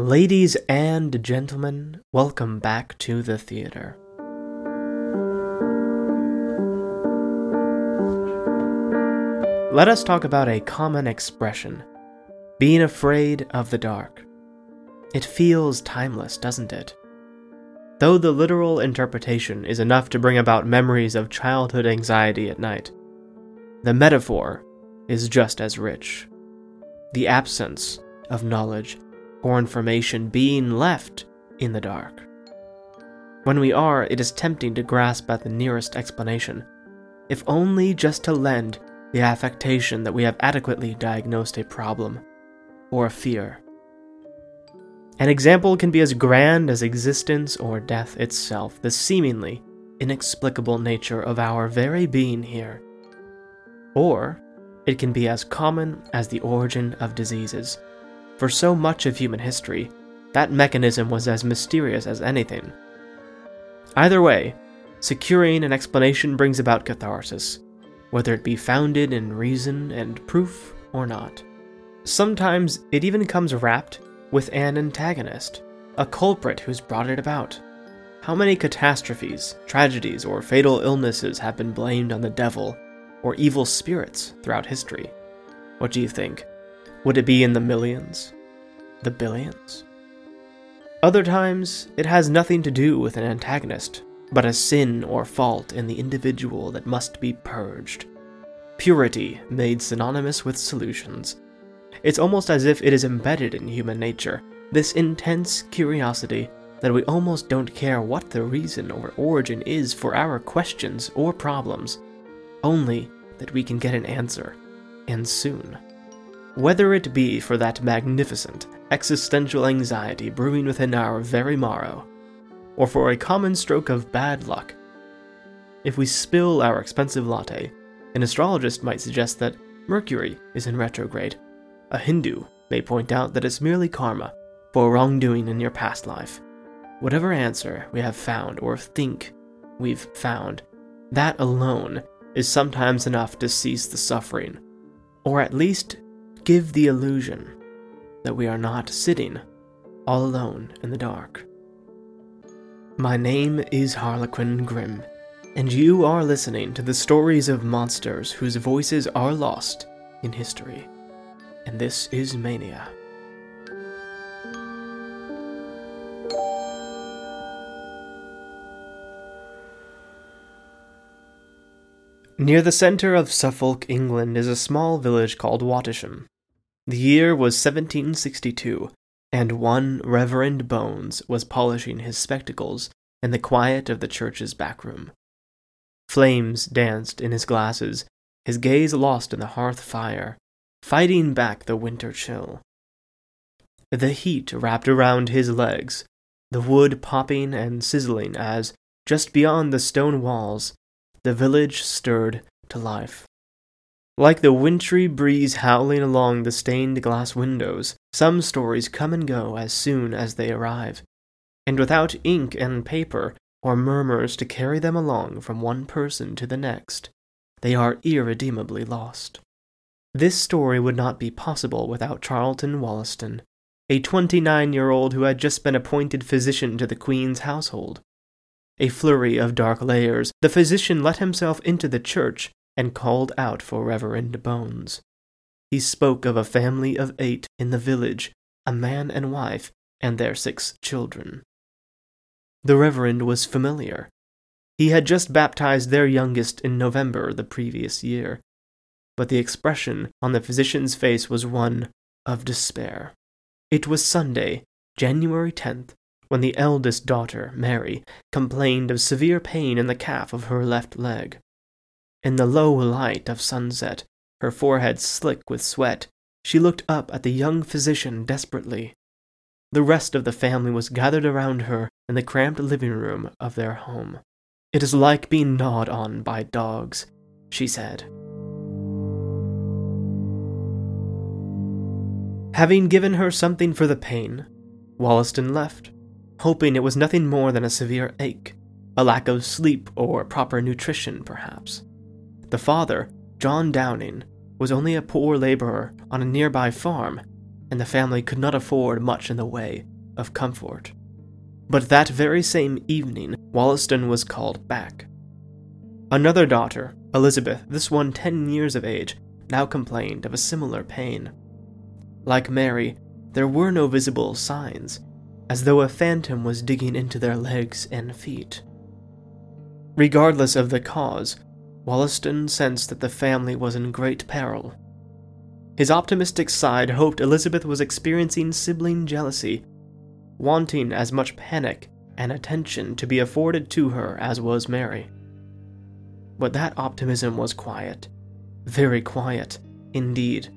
Ladies and gentlemen, welcome back to the theater. Let us talk about a common expression being afraid of the dark. It feels timeless, doesn't it? Though the literal interpretation is enough to bring about memories of childhood anxiety at night, the metaphor is just as rich. The absence of knowledge or information being left in the dark. When we are, it is tempting to grasp at the nearest explanation, if only just to lend the affectation that we have adequately diagnosed a problem or a fear. An example can be as grand as existence or death itself, the seemingly inexplicable nature of our very being here. Or it can be as common as the origin of diseases. For so much of human history, that mechanism was as mysterious as anything. Either way, securing an explanation brings about catharsis, whether it be founded in reason and proof or not. Sometimes it even comes wrapped with an antagonist, a culprit who's brought it about. How many catastrophes, tragedies, or fatal illnesses have been blamed on the devil or evil spirits throughout history? What do you think? Would it be in the millions? The billions? Other times, it has nothing to do with an antagonist, but a sin or fault in the individual that must be purged. Purity made synonymous with solutions. It's almost as if it is embedded in human nature, this intense curiosity that we almost don't care what the reason or origin is for our questions or problems, only that we can get an answer, and soon. Whether it be for that magnificent existential anxiety brewing within our very marrow, or for a common stroke of bad luck. If we spill our expensive latte, an astrologist might suggest that Mercury is in retrograde. A Hindu may point out that it's merely karma for wrongdoing in your past life. Whatever answer we have found or think we've found, that alone is sometimes enough to cease the suffering, or at least give the illusion that we are not sitting all alone in the dark. My name is Harlequin Grimm, and you are listening to the stories of monsters whose voices are lost in history. And this is Mania. Near the centre of Suffolk, England, is a small village called Wattisham. The year was 1762, and one Reverend Bones was polishing his spectacles in the quiet of the church's back room. Flames danced in his glasses, his gaze lost in the hearth fire, fighting back the winter chill. The heat wrapped around his legs, the wood popping and sizzling as, just beyond the stone walls, the village stirred to life. Like the wintry breeze howling along the stained glass windows, some stories come and go as soon as they arrive, and without ink and paper or murmurs to carry them along from one person to the next, they are irredeemably lost. This story would not be possible without Charlton Wollaston, a twenty nine year old who had just been appointed physician to the Queen's household. A flurry of dark layers, the physician let himself into the church and called out for Reverend Bones. He spoke of a family of eight in the village, a man and wife, and their six children. The Reverend was familiar. He had just baptized their youngest in November the previous year, but the expression on the physician's face was one of despair. It was Sunday, January 10th, when the eldest daughter, Mary, complained of severe pain in the calf of her left leg. In the low light of sunset, her forehead slick with sweat, she looked up at the young physician desperately. The rest of the family was gathered around her in the cramped living room of their home. It is like being gnawed on by dogs, she said. Having given her something for the pain, Wollaston left, hoping it was nothing more than a severe ache, a lack of sleep or proper nutrition, perhaps. The father, John Downing, was only a poor laborer on a nearby farm, and the family could not afford much in the way of comfort. But that very same evening, Wollaston was called back. Another daughter, Elizabeth, this one ten years of age, now complained of a similar pain. Like Mary, there were no visible signs, as though a phantom was digging into their legs and feet. Regardless of the cause, Wollaston sensed that the family was in great peril. His optimistic side hoped Elizabeth was experiencing sibling jealousy, wanting as much panic and attention to be afforded to her as was Mary. But that optimism was quiet, very quiet indeed.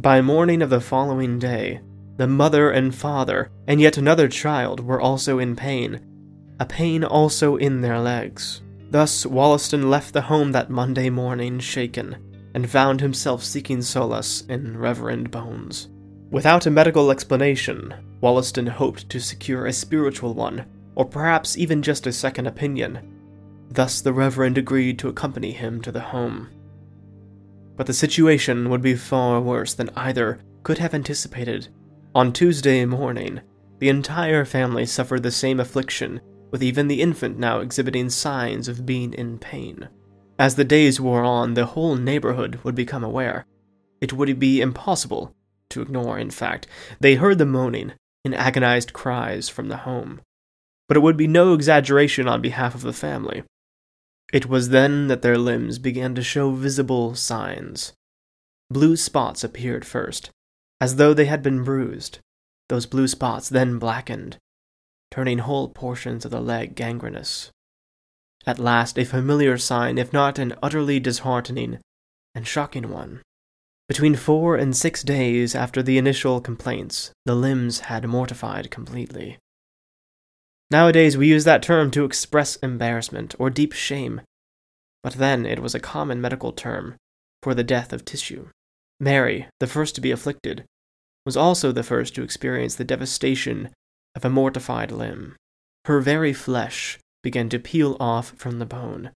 By morning of the following day, the mother and father, and yet another child, were also in pain, a pain also in their legs. Thus, Wollaston left the home that Monday morning shaken, and found himself seeking solace in Reverend Bones. Without a medical explanation, Wollaston hoped to secure a spiritual one, or perhaps even just a second opinion. Thus, the Reverend agreed to accompany him to the home. But the situation would be far worse than either could have anticipated. On Tuesday morning, the entire family suffered the same affliction with even the infant now exhibiting signs of being in pain. As the days wore on, the whole neighborhood would become aware. It would be impossible to ignore, in fact. They heard the moaning in agonized cries from the home. But it would be no exaggeration on behalf of the family. It was then that their limbs began to show visible signs. Blue spots appeared first, as though they had been bruised. Those blue spots then blackened, turning whole portions of the leg gangrenous. At last, a familiar sign, if not an utterly disheartening and shocking one. Between four and six days after the initial complaints, the limbs had mortified completely. Nowadays, we use that term to express embarrassment or deep shame, but then it was a common medical term for the death of tissue. Mary, the first to be afflicted, was also the first to experience the devastation of a mortified limb. Her very flesh began to peel off from the bone.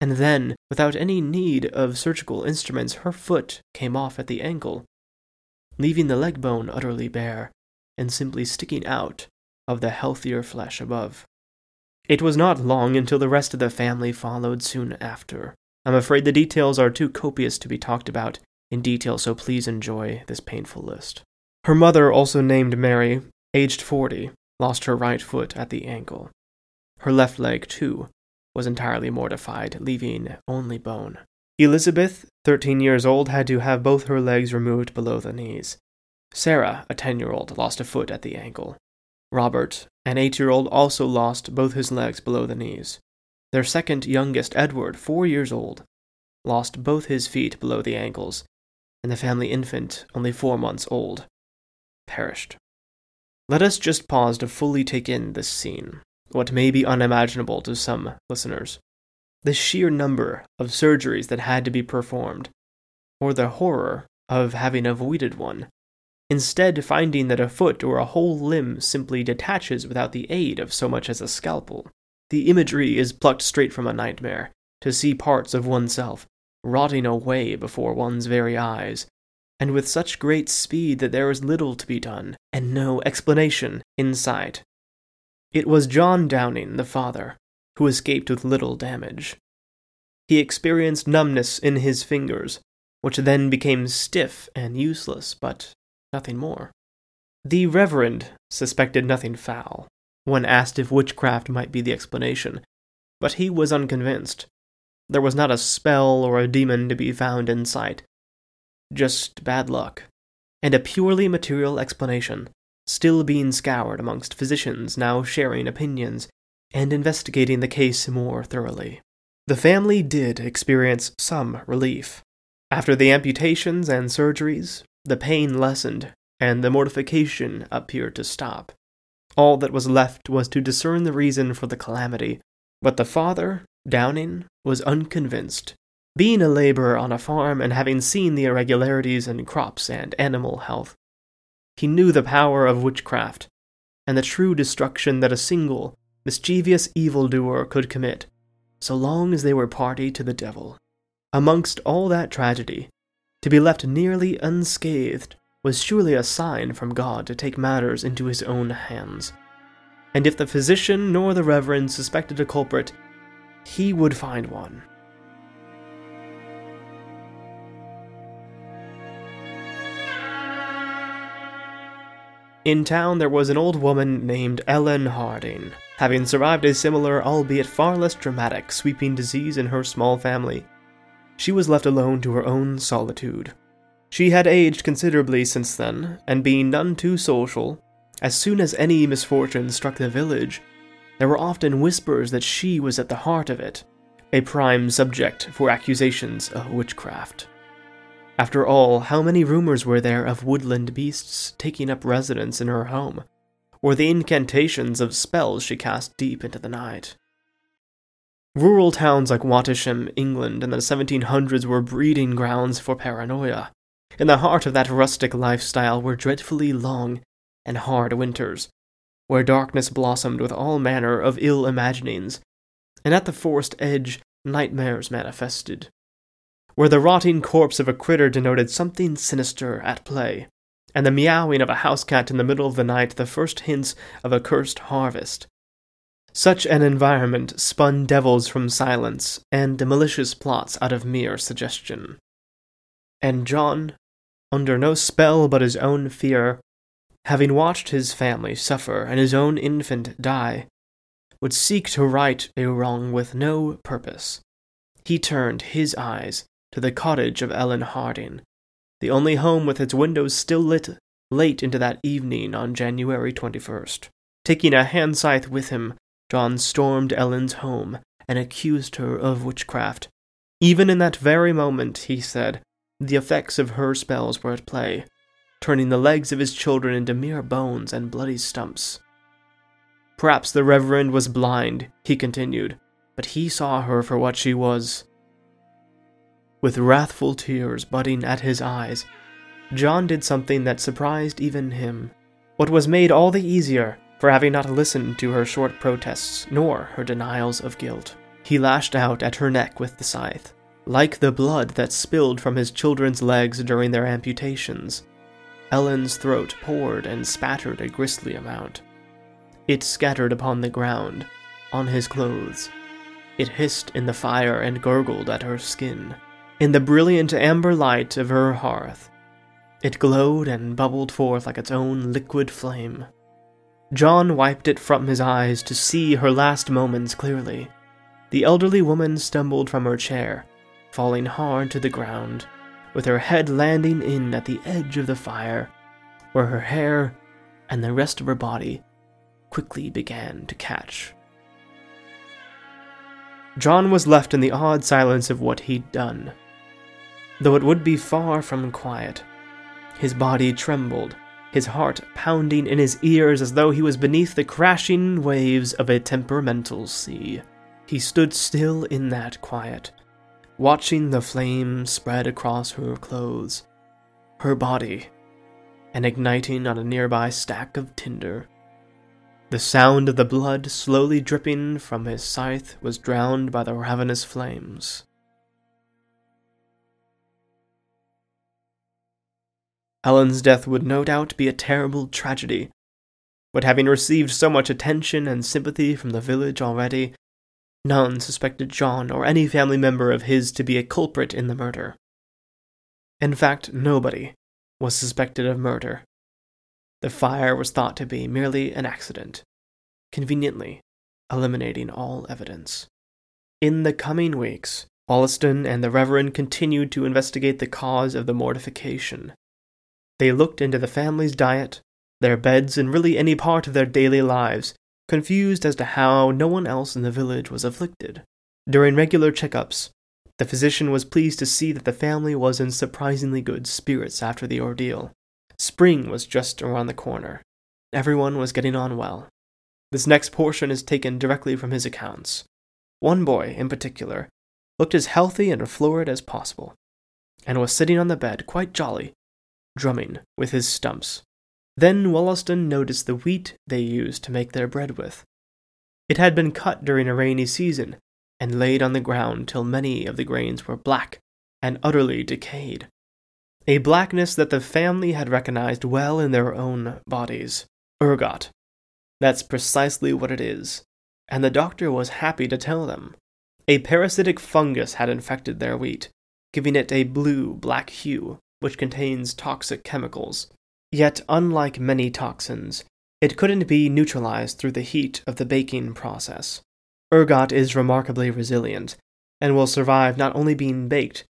And then, without any need of surgical instruments, her foot came off at the ankle, leaving the leg bone utterly bare and simply sticking out of the healthier flesh above. It was not long until the rest of the family followed soon after. I'm afraid the details are too copious to be talked about in detail, so please enjoy this painful list. Her mother, also named Mary, aged 40, lost her right foot at the ankle. Her left leg, too, was entirely mortified, leaving only bone. Elizabeth, 13 years old, had to have both her legs removed below the knees. Sarah, a 10 year old, lost a foot at the ankle. Robert, an 8 year old, also lost both his legs below the knees. Their second youngest, Edward, 4 years old, lost both his feet below the ankles, and the family infant, only 4 months old, perished. Let us just pause to fully take in this scene, what may be unimaginable to some listeners. The sheer number of surgeries that had to be performed, or the horror of having avoided one, instead finding that a foot or a whole limb simply detaches without the aid of so much as a scalpel. The imagery is plucked straight from a nightmare, to see parts of oneself rotting away before one's very eyes, and with such great speed that there was little to be done, and no explanation in sight. It was John Downing, the father, who escaped with little damage. He experienced numbness in his fingers, which then became stiff and useless, but nothing more. The Reverend suspected nothing foul, when asked if witchcraft might be the explanation, but he was unconvinced. There was not a spell or a demon to be found in sight, just bad luck, and a purely material explanation, still being scoured amongst physicians now sharing opinions and investigating the case more thoroughly. The family did experience some relief. After the amputations and surgeries, the pain lessened and the mortification appeared to stop. All that was left was to discern the reason for the calamity, but the father, Downing, was unconvinced being a laborer on a farm and having seen the irregularities in crops and animal health, he knew the power of witchcraft and the true destruction that a single, mischievous evildoer could commit, so long as they were party to the devil. Amongst all that tragedy, to be left nearly unscathed was surely a sign from God to take matters into his own hands. And if the physician nor the reverend suspected a culprit, he would find one. In town, there was an old woman named Ellen Harding. Having survived a similar, albeit far less dramatic, sweeping disease in her small family, she was left alone to her own solitude. She had aged considerably since then, and being none too social, as soon as any misfortune struck the village, there were often whispers that she was at the heart of it, a prime subject for accusations of witchcraft. After all, how many rumors were there of woodland beasts taking up residence in her home, or the incantations of spells she cast deep into the night? Rural towns like Wattisham, England, in the 1700s were breeding grounds for paranoia. In the heart of that rustic lifestyle were dreadfully long and hard winters, where darkness blossomed with all manner of ill imaginings, and at the forest edge nightmares manifested where the rotting corpse of a critter denoted something sinister at play, and the meowing of a house cat in the middle of the night the first hints of a cursed harvest. Such an environment spun devils from silence and malicious plots out of mere suggestion. And John, under no spell but his own fear, having watched his family suffer and his own infant die, would seek to right a wrong with no purpose. He turned his eyes to the cottage of Ellen Harding, the only home with its windows still lit late into that evening on January 21st. Taking a hand scythe with him, John stormed Ellen's home and accused her of witchcraft. Even in that very moment, he said, the effects of her spells were at play, turning the legs of his children into mere bones and bloody stumps. Perhaps the Reverend was blind, he continued, but he saw her for what she was with wrathful tears budding at his eyes, John did something that surprised even him. What was made all the easier for having not listened to her short protests nor her denials of guilt. He lashed out at her neck with the scythe, like the blood that spilled from his children's legs during their amputations. Ellen's throat poured and spattered a grisly amount. It scattered upon the ground, on his clothes. It hissed in the fire and gurgled at her skin in the brilliant amber light of her hearth. It glowed and bubbled forth like its own liquid flame. John wiped it from his eyes to see her last moments clearly. The elderly woman stumbled from her chair, falling hard to the ground, with her head landing in at the edge of the fire, where her hair and the rest of her body quickly began to catch. John was left in the odd silence of what he'd done though it would be far from quiet. His body trembled, his heart pounding in his ears as though he was beneath the crashing waves of a temperamental sea. He stood still in that quiet, watching the flame spread across her clothes, her body, and igniting on a nearby stack of tinder. The sound of the blood slowly dripping from his scythe was drowned by the ravenous flames. Ellen's death would no doubt be a terrible tragedy, but having received so much attention and sympathy from the village already, none suspected John or any family member of his to be a culprit in the murder. In fact, nobody was suspected of murder. The fire was thought to be merely an accident, conveniently eliminating all evidence. In the coming weeks, Wollaston and the Reverend continued to investigate the cause of the mortification. They looked into the family's diet, their beds, and really any part of their daily lives, confused as to how no one else in the village was afflicted. During regular checkups, the physician was pleased to see that the family was in surprisingly good spirits after the ordeal. Spring was just around the corner. Everyone was getting on well. This next portion is taken directly from his accounts. One boy, in particular, looked as healthy and florid as possible, and was sitting on the bed quite jolly drumming with his stumps. Then Wollaston noticed the wheat they used to make their bread with. It had been cut during a rainy season and laid on the ground till many of the grains were black and utterly decayed. a blackness that the family had recognized well in their own bodies. Ergot. That's precisely what it is, and the doctor was happy to tell them. A parasitic fungus had infected their wheat, giving it a blue black hue, which contains toxic chemicals. Yet, unlike many toxins, it couldn't be neutralized through the heat of the baking process. Ergot is remarkably resilient, and will survive not only being baked,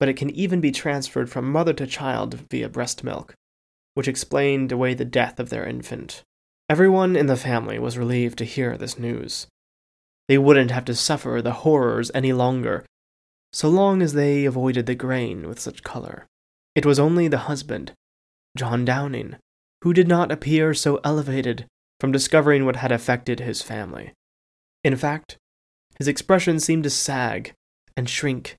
but it can even be transferred from mother to child via breast milk, which explained away the death of their infant. Everyone in the family was relieved to hear this news. They wouldn't have to suffer the horrors any longer, so long as they avoided the grain with such color. It was only the husband, John Downing, who did not appear so elevated from discovering what had affected his family. In fact, his expression seemed to sag and shrink,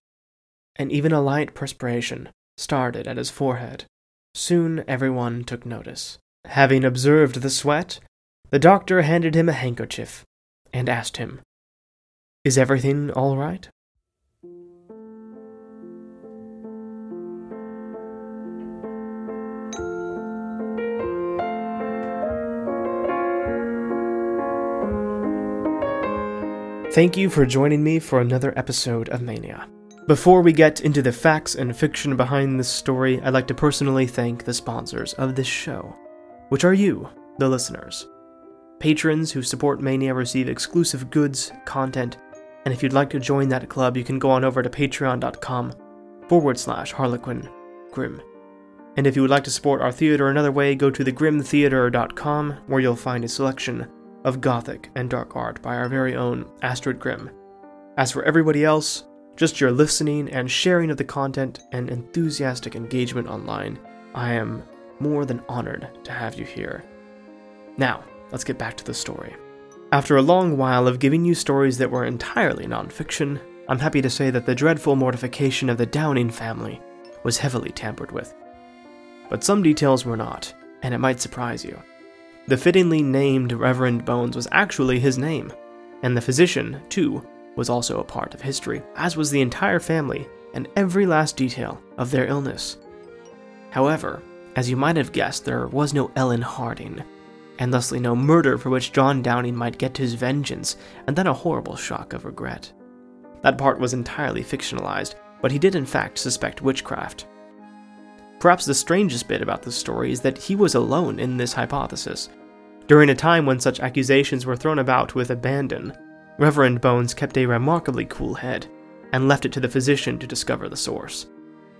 and even a light perspiration started at his forehead. Soon everyone took notice. Having observed the sweat, the doctor handed him a handkerchief and asked him, Is everything all right? Thank you for joining me for another episode of Mania. Before we get into the facts and fiction behind this story, I'd like to personally thank the sponsors of this show, which are you, the listeners. Patrons who support Mania receive exclusive goods, content, and if you'd like to join that club, you can go on over to patreon.com forward slash harlequin grim. And if you would like to support our theater another way, go to thegrimtheater.com where you'll find a selection of gothic and dark art by our very own Astrid Grimm. As for everybody else, just your listening and sharing of the content and enthusiastic engagement online, I am more than honored to have you here. Now, let's get back to the story. After a long while of giving you stories that were entirely nonfiction, I'm happy to say that the dreadful mortification of the Downing family was heavily tampered with. But some details were not, and it might surprise you. The fittingly named Reverend Bones was actually his name, and the physician, too, was also a part of history, as was the entire family and every last detail of their illness. However, as you might have guessed, there was no Ellen Harding, and thusly no murder for which John Downing might get his vengeance, and then a horrible shock of regret. That part was entirely fictionalized, but he did in fact suspect witchcraft. Perhaps the strangest bit about this story is that he was alone in this hypothesis. During a time when such accusations were thrown about with abandon, Reverend Bones kept a remarkably cool head and left it to the physician to discover the source.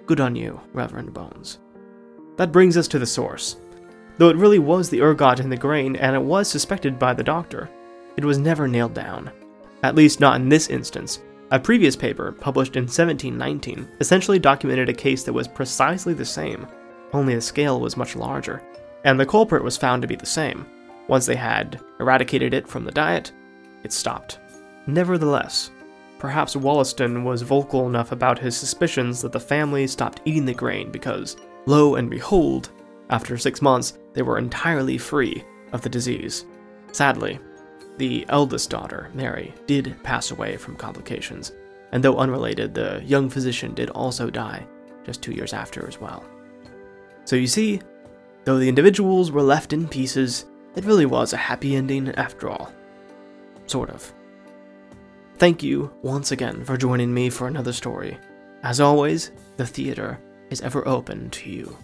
Good on you, Reverend Bones. That brings us to the source. Though it really was the ergot in the grain, and it was suspected by the doctor, it was never nailed down. At least not in this instance, a previous paper, published in 1719, essentially documented a case that was precisely the same, only the scale was much larger, and the culprit was found to be the same. Once they had eradicated it from the diet, it stopped. Nevertheless, perhaps Wollaston was vocal enough about his suspicions that the family stopped eating the grain because, lo and behold, after six months, they were entirely free of the disease. Sadly, the eldest daughter, Mary, did pass away from complications, and though unrelated, the young physician did also die just two years after as well. So you see, though the individuals were left in pieces, it really was a happy ending after all. Sort of. Thank you once again for joining me for another story. As always, the theater is ever open to you.